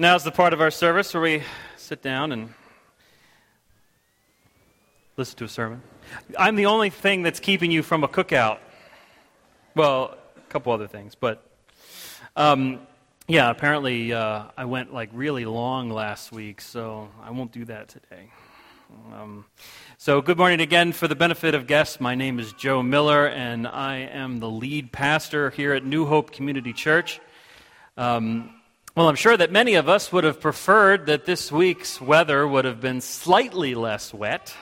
Now's the part of our service where we sit down and listen to a sermon. I'm the only thing that's keeping you from a cookout. Well, a couple other things, but um, yeah, apparently uh, I went like really long last week, so I won't do that today. Um, so, good morning again. For the benefit of guests, my name is Joe Miller, and I am the lead pastor here at New Hope Community Church. Um, well, I'm sure that many of us would have preferred that this week's weather would have been slightly less wet.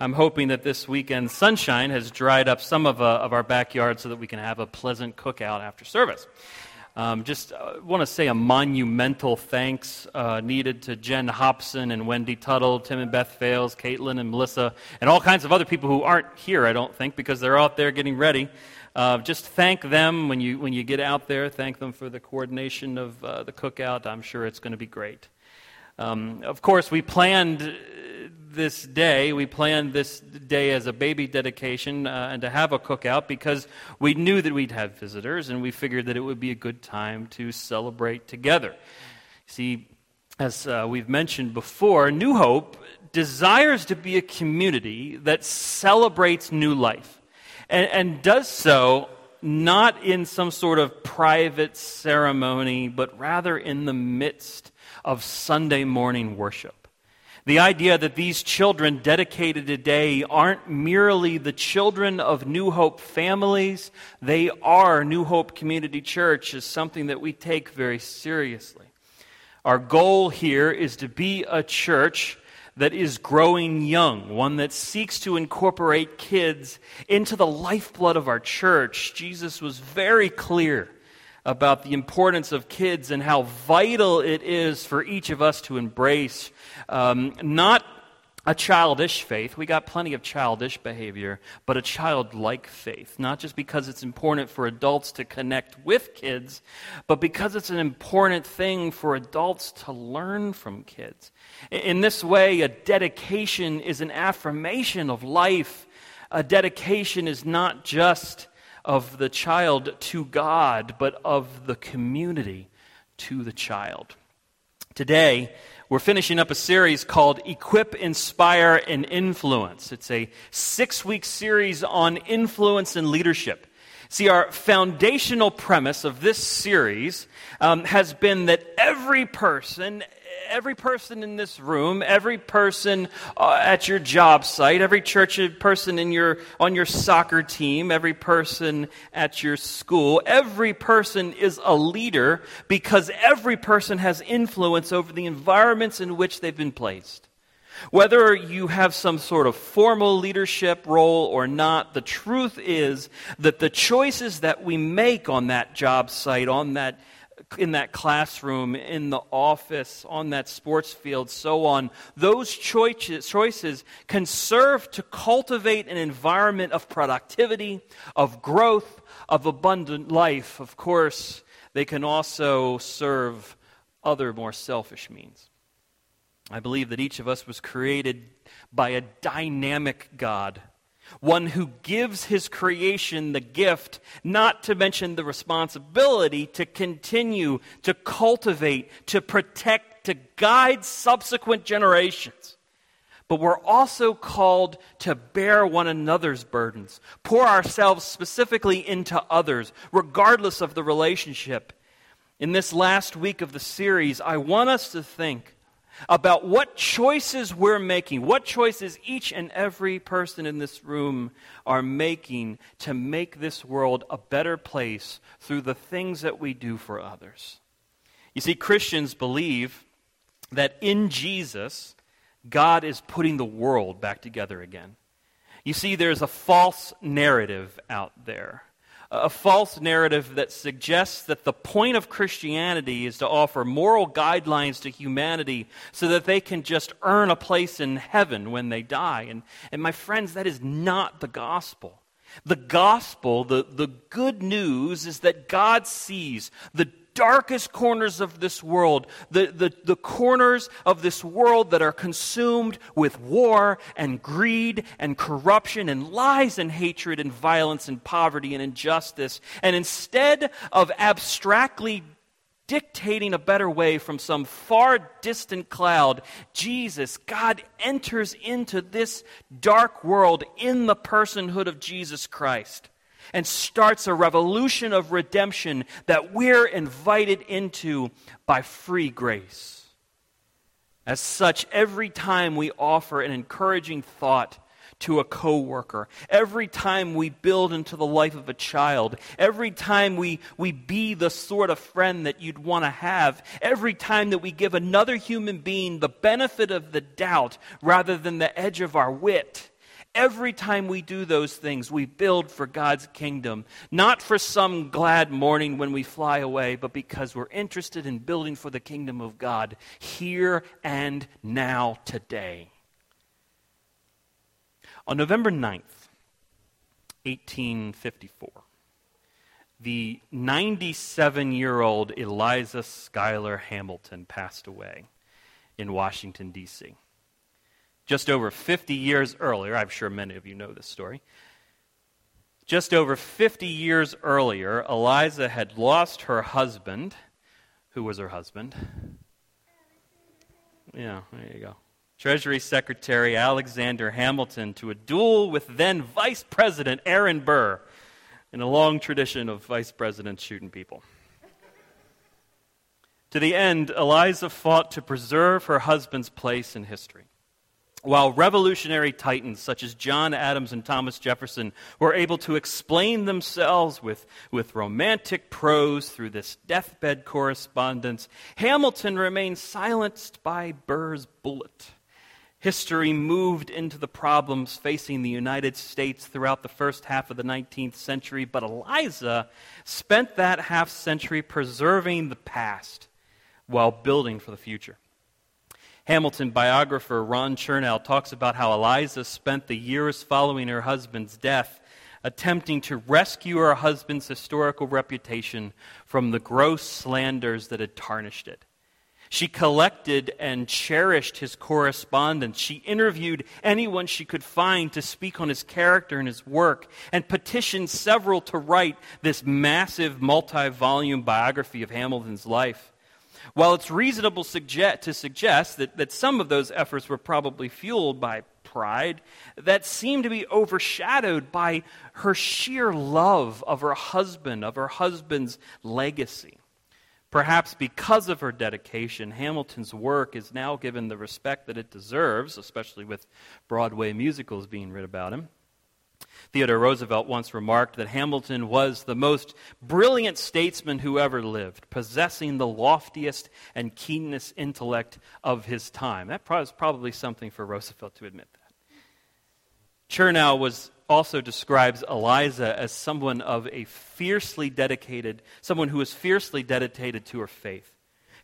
I'm hoping that this weekend's sunshine has dried up some of, uh, of our backyard so that we can have a pleasant cookout after service. Um, just uh, want to say a monumental thanks uh, needed to Jen Hobson and Wendy Tuttle, Tim and Beth Fales, Caitlin and Melissa, and all kinds of other people who aren't here, I don't think, because they're out there getting ready. Uh, just thank them when you, when you get out there. Thank them for the coordination of uh, the cookout. I'm sure it's going to be great. Um, of course, we planned this day, we planned this day as a baby dedication uh, and to have a cookout because we knew that we'd have visitors and we figured that it would be a good time to celebrate together. See, as uh, we've mentioned before, New Hope desires to be a community that celebrates new life and, and does so not in some sort of private ceremony, but rather in the midst of Sunday morning worship. The idea that these children dedicated today aren't merely the children of New Hope families, they are New Hope Community Church is something that we take very seriously. Our goal here is to be a church that is growing young, one that seeks to incorporate kids into the lifeblood of our church. Jesus was very clear about the importance of kids and how vital it is for each of us to embrace um, not a childish faith. We got plenty of childish behavior, but a childlike faith. Not just because it's important for adults to connect with kids, but because it's an important thing for adults to learn from kids. In this way, a dedication is an affirmation of life. A dedication is not just of the child to God, but of the community to the child. Today, we're finishing up a series called Equip, Inspire, and Influence. It's a six week series on influence and leadership. See, our foundational premise of this series um, has been that every person, every person in this room, every person uh, at your job site, every church person in your, on your soccer team, every person at your school, every person is a leader because every person has influence over the environments in which they've been placed. Whether you have some sort of formal leadership role or not, the truth is that the choices that we make on that job site, on that in that classroom, in the office, on that sports field, so on, those choices, choices can serve to cultivate an environment of productivity, of growth, of abundant life. Of course, they can also serve other more selfish means. I believe that each of us was created by a dynamic God one who gives his creation the gift, not to mention the responsibility to continue to cultivate, to protect, to guide subsequent generations. But we're also called to bear one another's burdens, pour ourselves specifically into others, regardless of the relationship. In this last week of the series, I want us to think about what choices we're making, what choices each and every person in this room are making to make this world a better place through the things that we do for others. You see, Christians believe that in Jesus, God is putting the world back together again. You see, there's a false narrative out there a false narrative that suggests that the point of Christianity is to offer moral guidelines to humanity so that they can just earn a place in heaven when they die. And, and my friends, that is not the gospel. The gospel, the, the good news, is that God sees the darkest corners of this world, the, the, the corners of this world that are consumed with war and greed and corruption and lies and hatred and violence and poverty and injustice. And instead of abstractly dictating a better way from some far distant cloud, Jesus, God enters into this dark world in the personhood of Jesus Christ and starts a revolution of redemption that we're invited into by free grace. As such, every time we offer an encouraging thought to a coworker, every time we build into the life of a child, every time we, we be the sort of friend that you'd want to have, every time that we give another human being the benefit of the doubt rather than the edge of our wit, every time we do those things, we build for God's kingdom, not for some glad morning when we fly away, but because we're interested in building for the kingdom of God here and now today. On November 9th, 1854, the 97 year old Eliza Schuyler Hamilton passed away in Washington, D.C. Just over 50 years earlier, I'm sure many of you know this story. Just over 50 years earlier, Eliza had lost her husband. Who was her husband? Yeah, there you go. Treasury Secretary Alexander Hamilton to a duel with then Vice President Aaron Burr in a long tradition of vice presidents shooting people. to the end, Eliza fought to preserve her husband's place in history. While revolutionary titans such as John Adams and Thomas Jefferson were able to explain themselves with, with romantic prose through this deathbed correspondence, Hamilton remained silenced by Burr's bullet. History moved into the problems facing the United States throughout the first half of the 19th century, but Eliza spent that half century preserving the past while building for the future. Hamilton biographer Ron Chernow talks about how Eliza spent the years following her husband's death attempting to rescue her husband's historical reputation from the gross slanders that had tarnished it. She collected and cherished his correspondence. She interviewed anyone she could find to speak on his character and his work, and petitioned several to write this massive multi volume biography of Hamilton's life. While it's reasonable suggest, to suggest that, that some of those efforts were probably fueled by pride, that seemed to be overshadowed by her sheer love of her husband, of her husband's legacy. Perhaps because of her dedication, Hamilton's work is now given the respect that it deserves, especially with Broadway musicals being written about him. Theodore Roosevelt once remarked that Hamilton was the most brilliant statesman who ever lived, possessing the loftiest and keenest intellect of his time. That was probably something for Roosevelt to admit that. Chernow was also describes Eliza as someone of a fiercely dedicated, someone who was fiercely dedicated to her faith,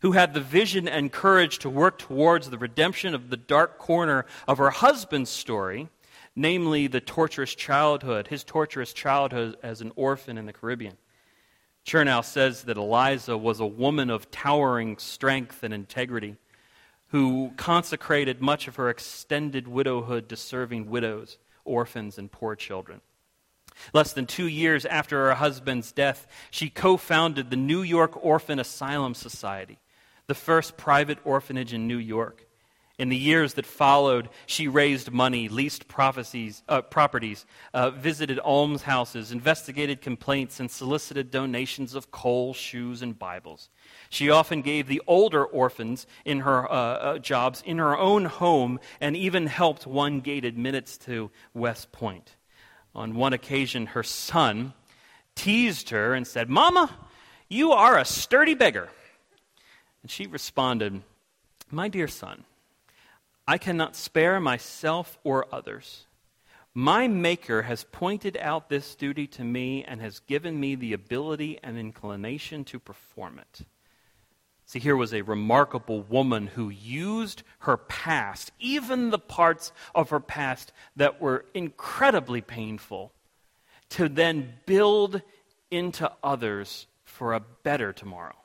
who had the vision and courage to work towards the redemption of the dark corner of her husband's story, namely the torturous childhood, his torturous childhood as an orphan in the Caribbean. Chernow says that Eliza was a woman of towering strength and integrity who consecrated much of her extended widowhood to serving widows orphans, and poor children. Less than two years after her husband's death, she co founded the New York Orphan Asylum Society, the first private orphanage in New York. In the years that followed, she raised money, leased uh, properties, uh, visited almshouses, investigated complaints, and solicited donations of coal, shoes, and Bibles. She often gave the older orphans in her uh, uh, jobs in her own home and even helped one gated minutes to West Point. On one occasion, her son teased her and said, Mama, you are a sturdy beggar. And she responded, My dear son, I cannot spare myself or others. My Maker has pointed out this duty to me and has given me the ability and inclination to perform it. See, here was a remarkable woman who used her past, even the parts of her past that were incredibly painful, to then build into others for a better tomorrow.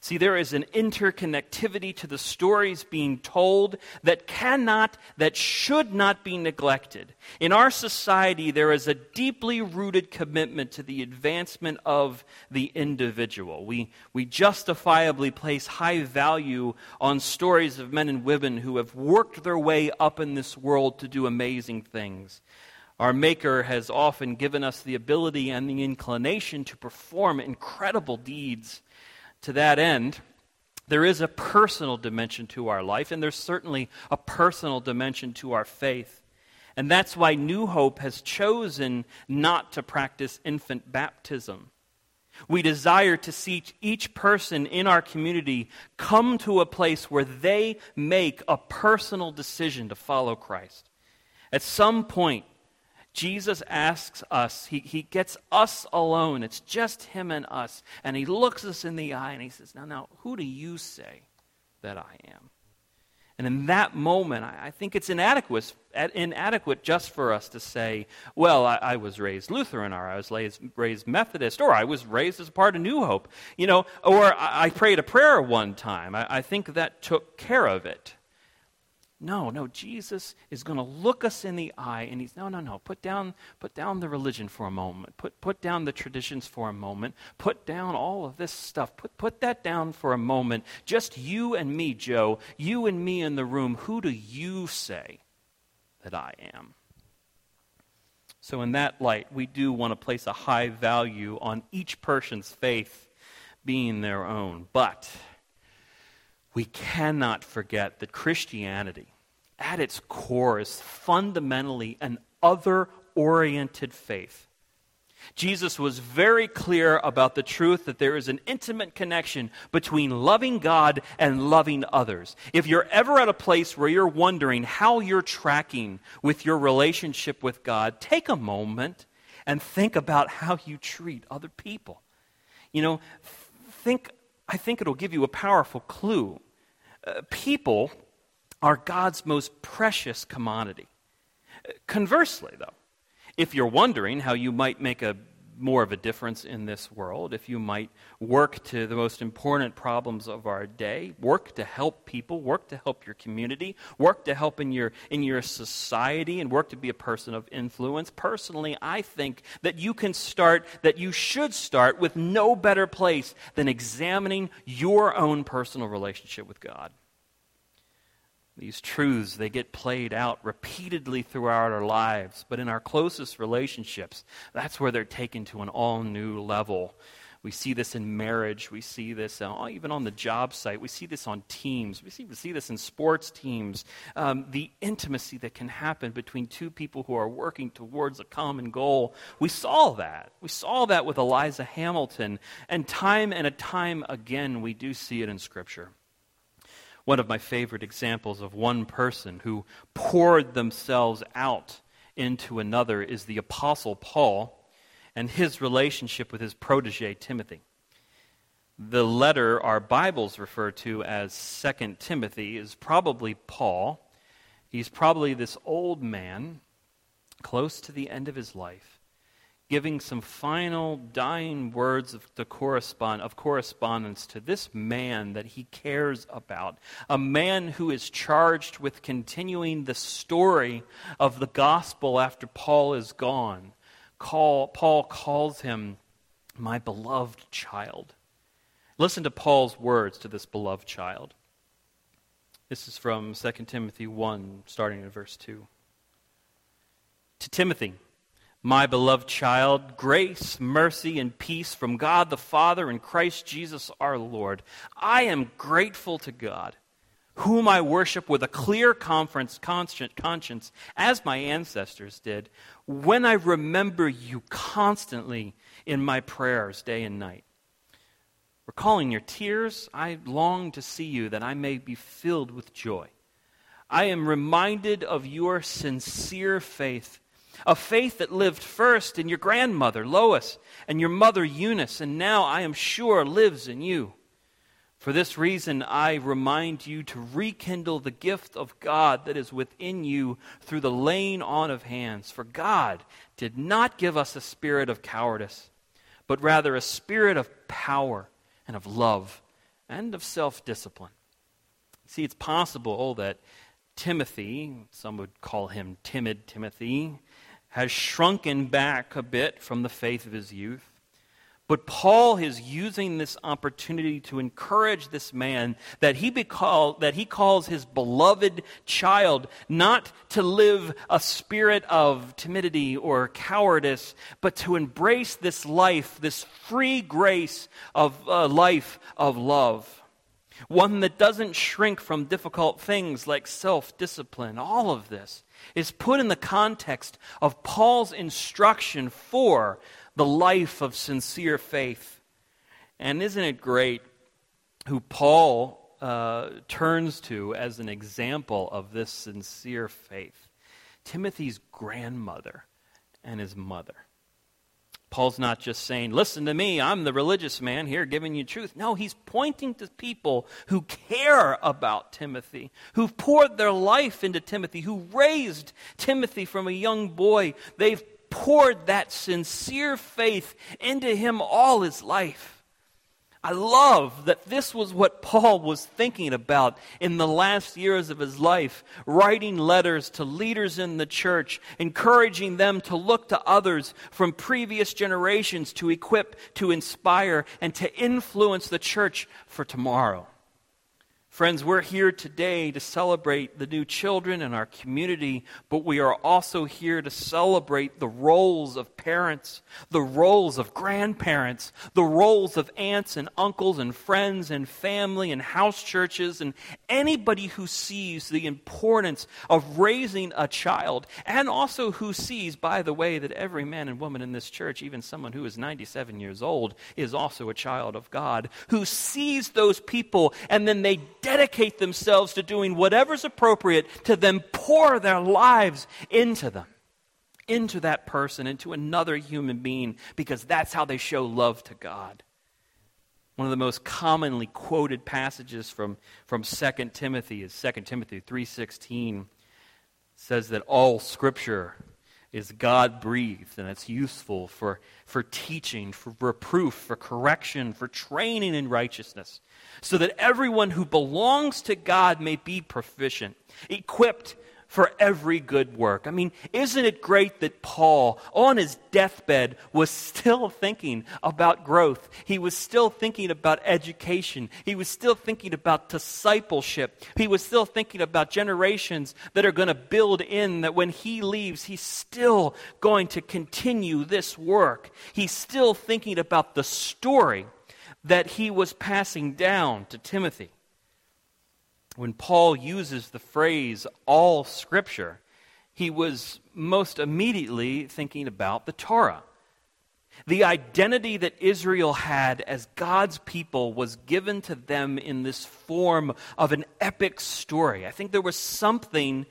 See, there is an interconnectivity to the stories being told that cannot, that should not be neglected. In our society, there is a deeply rooted commitment to the advancement of the individual. We, we justifiably place high value on stories of men and women who have worked their way up in this world to do amazing things. Our Maker has often given us the ability and the inclination to perform incredible deeds to that end, there is a personal dimension to our life, and there's certainly a personal dimension to our faith. And that's why New Hope has chosen not to practice infant baptism. We desire to see each person in our community come to a place where they make a personal decision to follow Christ. At some point, Jesus asks us, he, he gets us alone. It's just him and us. And he looks us in the eye and he says, Now, now, who do you say that I am? And in that moment, I, I think it's inadequate, inadequate just for us to say, well, I, I was raised Lutheran, or I was raised, raised, Methodist, or I was raised as part of New Hope, you know, or I, I prayed a prayer one time. I think that took care of it. No, no, Jesus is going to look us in the eye and he's no, no, no. Put down put down the religion for a moment. Put put down the traditions for a moment. Put down all of this stuff. Put put that down for a moment. Just you and me, Joe. You and me in the room. Who do you say that I am? So in that light, we do want to place a high value on each person's faith being their own. But we cannot forget that Christianity, at its core, is fundamentally an other oriented faith. Jesus was very clear about the truth that there is an intimate connection between loving God and loving others. If you're ever at a place where you're wondering how you're tracking with your relationship with God, take a moment and think about how you treat other people. You know, think I think it'll give you a powerful clue people are God's most precious commodity. Conversely, though, if you're wondering how you might make a more of a difference in this world, if you might work to the most important problems of our day, work to help people, work to help your community, work to help in your, in your society, and work to be a person of influence. Personally, I think that you can start, that you should start with no better place than examining your own personal relationship with God. These truths, they get played out repeatedly throughout our lives, but in our closest relationships, that's where they're taken to an all new level. We see this in marriage. We see this uh, even on the job site. We see this on teams. We see, we see this in sports teams. Um, the intimacy that can happen between two people who are working towards a common goal. We saw that. We saw that with Eliza Hamilton. And time and a time again, we do see it in Scripture. One of my favorite examples of one person who poured themselves out into another is the Apostle Paul and his relationship with his protege Timothy. The letter our Bibles refer to as Second Timothy is probably Paul. He's probably this old man close to the end of his life giving some final dying words of, the correspond, of correspondence to this man that he cares about. A man who is charged with continuing the story of the gospel after Paul is gone. Call, Paul calls him my beloved child. Listen to Paul's words to this beloved child. This is from 2 Timothy 1, starting in verse 2. To Timothy, my beloved child, grace, mercy, and peace from God the Father and Christ Jesus our Lord. I am grateful to God, whom I worship with a clear conscience, as my ancestors did, when I remember you constantly in my prayers day and night. Recalling your tears, I long to see you that I may be filled with joy. I am reminded of your sincere faith a faith that lived first in your grandmother, Lois, and your mother, Eunice, and now I am sure lives in you. For this reason, I remind you to rekindle the gift of God that is within you through the laying on of hands. For God did not give us a spirit of cowardice, but rather a spirit of power and of love and of self discipline. See, it's possible that Timothy, some would call him timid Timothy, has shrunken back a bit from the faith of his youth. But Paul is using this opportunity to encourage this man that he, call, that he calls his beloved child not to live a spirit of timidity or cowardice, but to embrace this life, this free grace of uh, life of love. One that doesn't shrink from difficult things like self discipline. All of this is put in the context of Paul's instruction for the life of sincere faith. And isn't it great who Paul uh, turns to as an example of this sincere faith? Timothy's grandmother and his mother. Paul's not just saying, Listen to me, I'm the religious man here giving you truth. No, he's pointing to people who care about Timothy, who've poured their life into Timothy, who raised Timothy from a young boy. They've poured that sincere faith into him all his life. I love that this was what Paul was thinking about in the last years of his life, writing letters to leaders in the church, encouraging them to look to others from previous generations to equip, to inspire, and to influence the church for tomorrow. Friends, we're here today to celebrate the new children in our community, but we are also here to celebrate the roles of parents, the roles of grandparents, the roles of aunts and uncles and friends and family and house churches and anybody who sees the importance of raising a child and also who sees, by the way, that every man and woman in this church, even someone who is 97 years old, is also a child of God, who sees those people and then they dedicate themselves to doing whatever's appropriate to then pour their lives into them, into that person, into another human being, because that's how they show love to God. One of the most commonly quoted passages from, from 2 Timothy is 2 Timothy 3.16 says that all scripture is God breathed and it's useful for, for teaching, for reproof, for correction, for training in righteousness, so that everyone who belongs to God may be proficient, equipped for every good work. I mean, isn't it great that Paul, on his deathbed, was still thinking about growth? He was still thinking about education. He was still thinking about discipleship. He was still thinking about generations that are going to build in that when he leaves, he's still going to continue this work. He's still thinking about the story that he was passing down to Timothy when Paul uses the phrase all scripture, he was most immediately thinking about the Torah. The identity that Israel had as God's people was given to them in this form of an epic story. I think there was something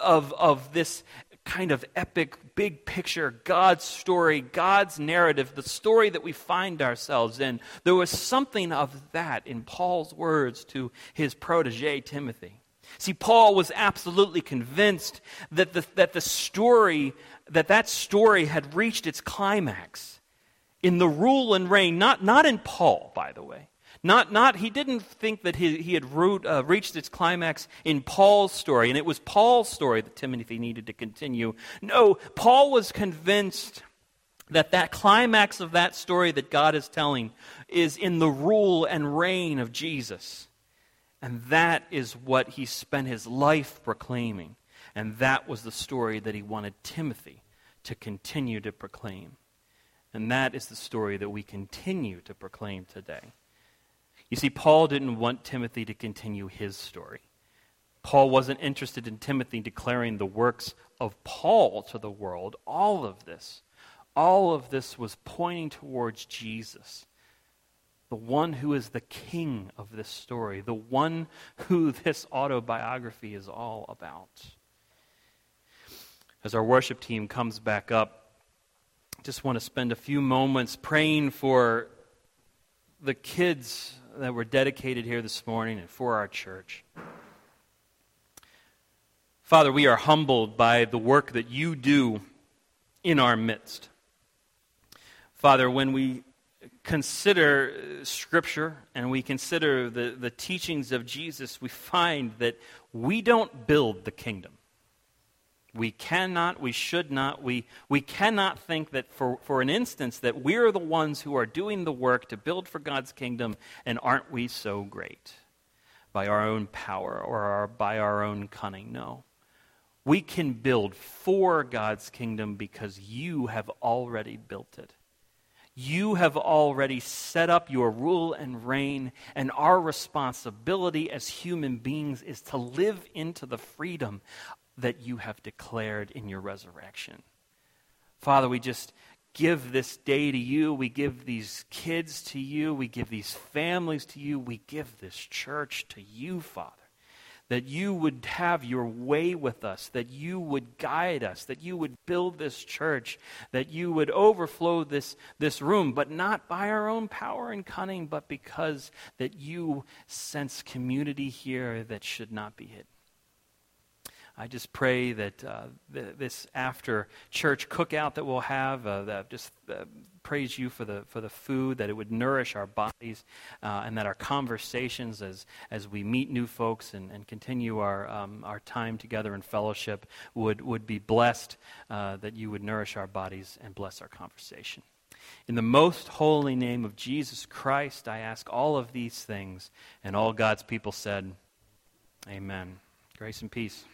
of, of this kind of epic, big picture, God's story, God's narrative, the story that we find ourselves in. There was something of that in Paul's words to his protege, Timothy. See, Paul was absolutely convinced that the, that the story, that that story had reached its climax in the rule and reign, not, not in Paul, by the way, not, not, he didn't think that he, he had root, uh, reached its climax in Paul's story, and it was Paul's story that Timothy needed to continue. No, Paul was convinced that that climax of that story that God is telling is in the rule and reign of Jesus. And that is what he spent his life proclaiming. And that was the story that he wanted Timothy to continue to proclaim. And that is the story that we continue to proclaim today. You see, Paul didn't want Timothy to continue his story. Paul wasn't interested in Timothy declaring the works of Paul to the world. All of this, all of this was pointing towards Jesus, the one who is the king of this story, the one who this autobiography is all about. As our worship team comes back up, just want to spend a few moments praying for the kids that were dedicated here this morning and for our church. Father, we are humbled by the work that you do in our midst. Father, when we consider Scripture and we consider the, the teachings of Jesus, we find that we don't build the kingdom. We cannot, we should not, we, we cannot think that for, for an instance that we're the ones who are doing the work to build for God's kingdom, and aren't we so great by our own power or our, by our own cunning? No. We can build for God's kingdom because you have already built it. You have already set up your rule and reign, and our responsibility as human beings is to live into the freedom that you have declared in your resurrection. Father, we just give this day to you. We give these kids to you. We give these families to you. We give this church to you, Father that you would have your way with us, that you would guide us, that you would build this church, that you would overflow this, this room, but not by our own power and cunning, but because that you sense community here that should not be hidden. I just pray that uh, th- this after church cookout that we'll have, uh, that just uh, praise you for the, for the food, that it would nourish our bodies, uh, and that our conversations as, as we meet new folks and, and continue our, um, our time together in fellowship would, would be blessed, uh, that you would nourish our bodies and bless our conversation. In the most holy name of Jesus Christ, I ask all of these things. And all God's people said, Amen. Grace and peace.